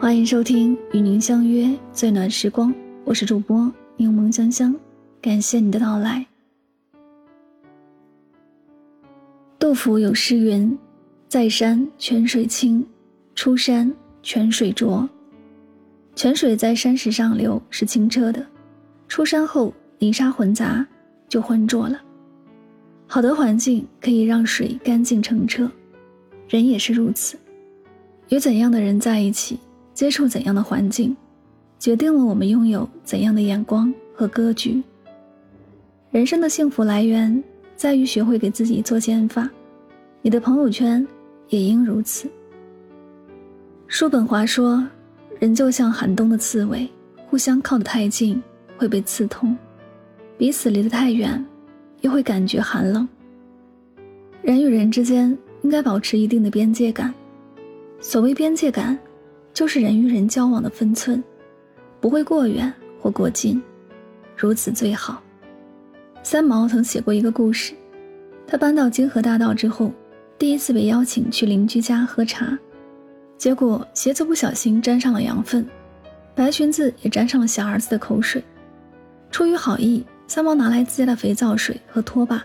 欢迎收听与您相约最暖时光，我是主播柠檬香香，感谢你的到来。杜甫有诗云：“在山泉水清，出山泉水浊。”泉水在山石上流是清澈的，出山后泥沙混杂就浑浊了。好的环境可以让水干净澄澈，人也是如此。与怎样的人在一起？接触怎样的环境，决定了我们拥有怎样的眼光和格局。人生的幸福来源在于学会给自己做减法，你的朋友圈也应如此。叔本华说：“人就像寒冬的刺猬，互相靠得太近会被刺痛，彼此离得太远又会感觉寒冷。人与人之间应该保持一定的边界感。所谓边界感。”就是人与人交往的分寸，不会过远或过近，如此最好。三毛曾写过一个故事，他搬到金河大道之后，第一次被邀请去邻居家喝茶，结果鞋子不小心沾上了羊粪，白裙子也沾上了小儿子的口水。出于好意，三毛拿来自家的肥皂水和拖把，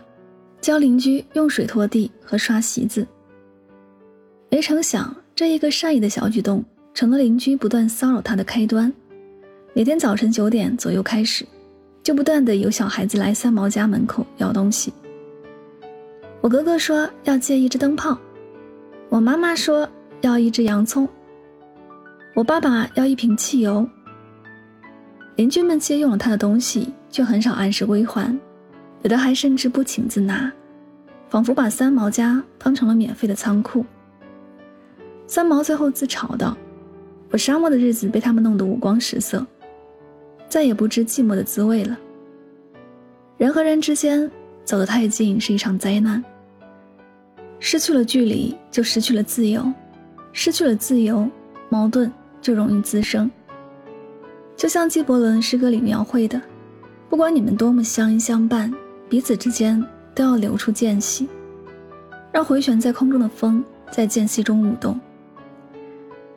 教邻居用水拖地和刷席子。没成想，这一个善意的小举动。成了邻居不断骚扰他的开端。每天早晨九点左右开始，就不断的有小孩子来三毛家门口要东西。我哥哥说要借一只灯泡，我妈妈说要一只洋葱，我爸爸要一瓶汽油。邻居们借用了他的东西，却很少按时归还，有的还甚至不请自拿，仿佛把三毛家当成了免费的仓库。三毛最后自嘲道。我沙漠的日子被他们弄得五光十色，再也不知寂寞的滋味了。人和人之间走得太近是一场灾难。失去了距离，就失去了自由；失去了自由，矛盾就容易滋生。就像纪伯伦诗歌里描绘的，不管你们多么相依相伴，彼此之间都要留出间隙，让回旋在空中的风在间隙中舞动。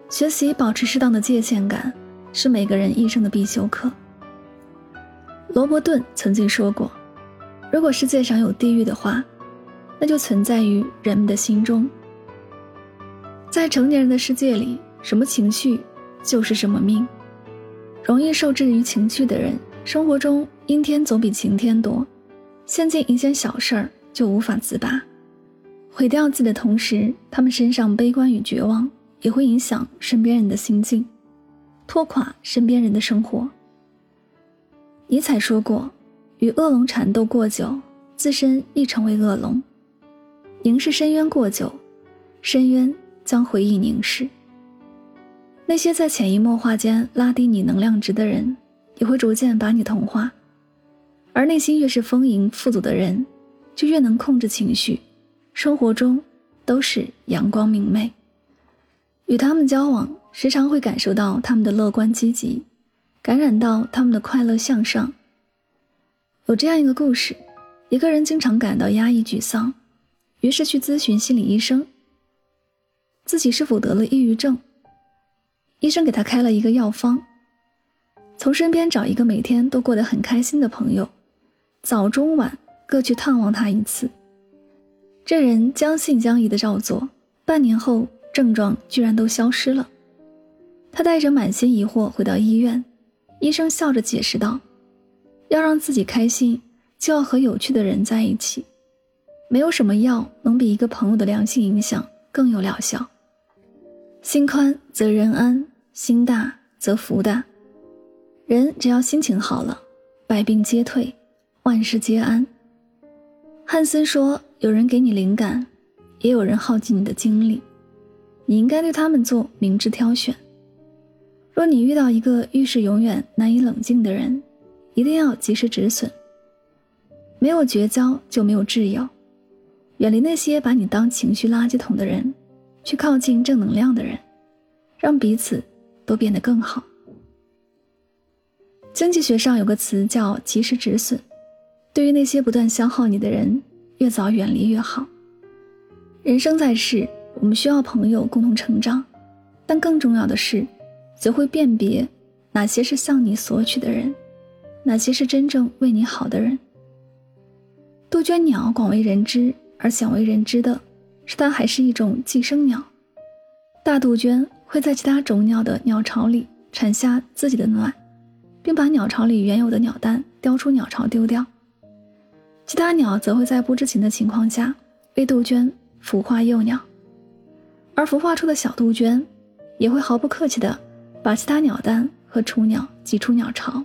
学习保持适当的界限感，是每个人一生的必修课。罗伯顿曾经说过：“如果世界上有地狱的话，那就存在于人们的心中。”在成年人的世界里，什么情绪就是什么命。容易受制于情绪的人，生活中阴天总比晴天多，陷进一件小事儿就无法自拔，毁掉自己的同时，他们身上悲观与绝望。也会影响身边人的心境，拖垮身边人的生活。尼采说过：“与恶龙缠斗过久，自身亦成为恶龙；凝视深渊过久，深渊将回忆凝视。”那些在潜移默化间拉低你能量值的人，也会逐渐把你同化。而内心越是丰盈富足的人，就越能控制情绪，生活中都是阳光明媚。与他们交往，时常会感受到他们的乐观积极，感染到他们的快乐向上。有这样一个故事：一个人经常感到压抑沮丧，于是去咨询心理医生，自己是否得了抑郁症。医生给他开了一个药方：从身边找一个每天都过得很开心的朋友，早中晚各去探望他一次。这人将信将疑的照做，半年后。症状居然都消失了，他带着满心疑惑回到医院，医生笑着解释道：“要让自己开心，就要和有趣的人在一起。没有什么药能比一个朋友的良性影响更有疗效。心宽则人安，心大则福大。人只要心情好了，百病皆退，万事皆安。”汉森说：“有人给你灵感，也有人耗尽你的精力。”你应该对他们做明智挑选。若你遇到一个遇事永远难以冷静的人，一定要及时止损。没有绝交就没有挚友，远离那些把你当情绪垃圾桶的人，去靠近正能量的人，让彼此都变得更好。经济学上有个词叫及时止损，对于那些不断消耗你的人，越早远离越好。人生在世。我们需要朋友共同成长，但更重要的是，学会辨别哪些是向你索取的人，哪些是真正为你好的人。杜鹃鸟广为人知，而鲜为人知的是，它还是一种寄生鸟。大杜鹃会在其他种鸟的鸟巢里产下自己的卵，并把鸟巢里原有的鸟蛋叼出鸟巢丢掉。其他鸟则会在不知情的情况下为杜鹃孵化幼鸟，而孵化出的小杜鹃也会毫不客气地把其他鸟蛋和雏鸟挤出鸟巢。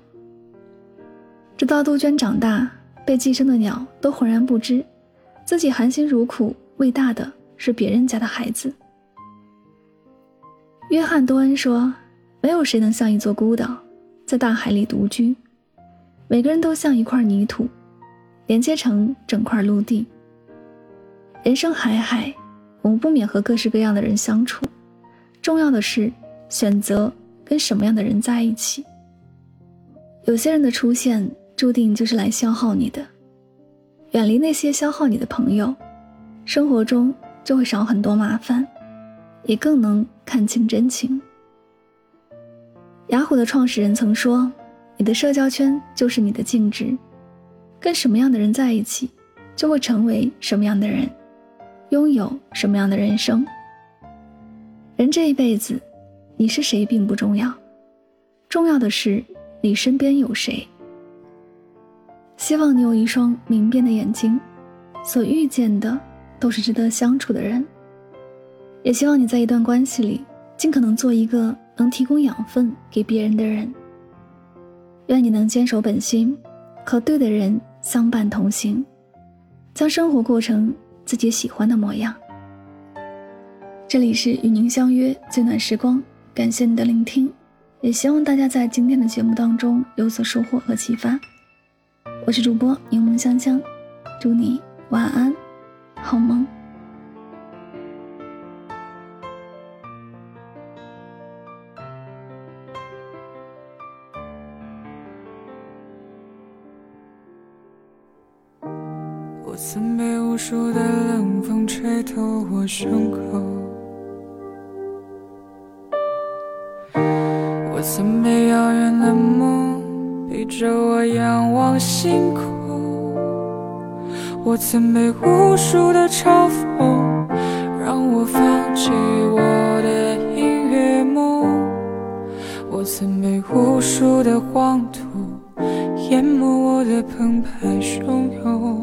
直到杜鹃长大，被寄生的鸟都浑然不知，自己含辛茹苦喂大的是别人家的孩子。约翰·多恩说：“没有谁能像一座孤岛，在大海里独居。每个人都像一块泥土，连接成整块陆地。人生海海，我们不免和各式各样的人相处。重要的是选择跟什么样的人在一起。有些人的出现，注定就是来消耗你的。远离那些消耗你的朋友，生活中就会少很多麻烦。”也更能看清真情。雅虎的创始人曾说：“你的社交圈就是你的净值，跟什么样的人在一起，就会成为什么样的人，拥有什么样的人生。人这一辈子，你是谁并不重要，重要的是你身边有谁。希望你有一双明辨的眼睛，所遇见的都是值得相处的人。”也希望你在一段关系里，尽可能做一个能提供养分给别人的人。愿你能坚守本心，和对的人相伴同行，将生活过成自己喜欢的模样。这里是与您相约最暖时光，感谢你的聆听，也希望大家在今天的节目当中有所收获和启发。我是主播柠檬香香，祝你晚安，好梦。无数的冷风吹透我胸口，我曾被遥远的梦逼着我仰望星空，我曾被无数的嘲讽让我放弃我的音乐梦，我曾被无数的黄土淹没我的澎湃汹涌。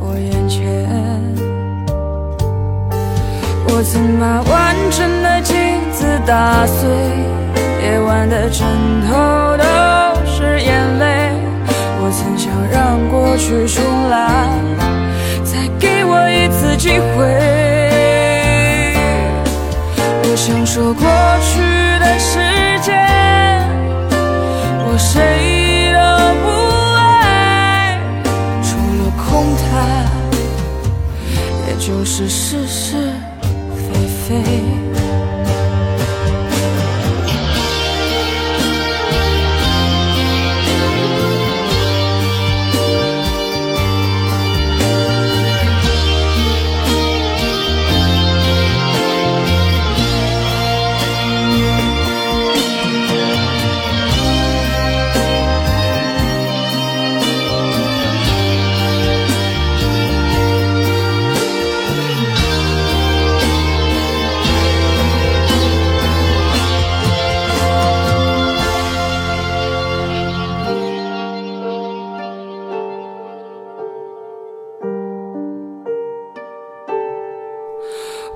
我曾把完整的镜子打碎，夜晚的枕头都是眼泪。我曾想让过去重来，再给我一次机会。我想说过去的时间，我谁都不爱，除了空谈，也就是事 sé.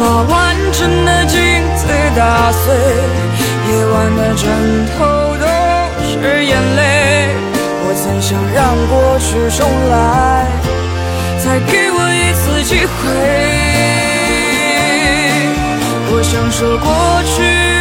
把完整的镜子打碎，夜晚的枕头都是眼泪。我曾想让过去重来，再给我一次机会。我想说过去。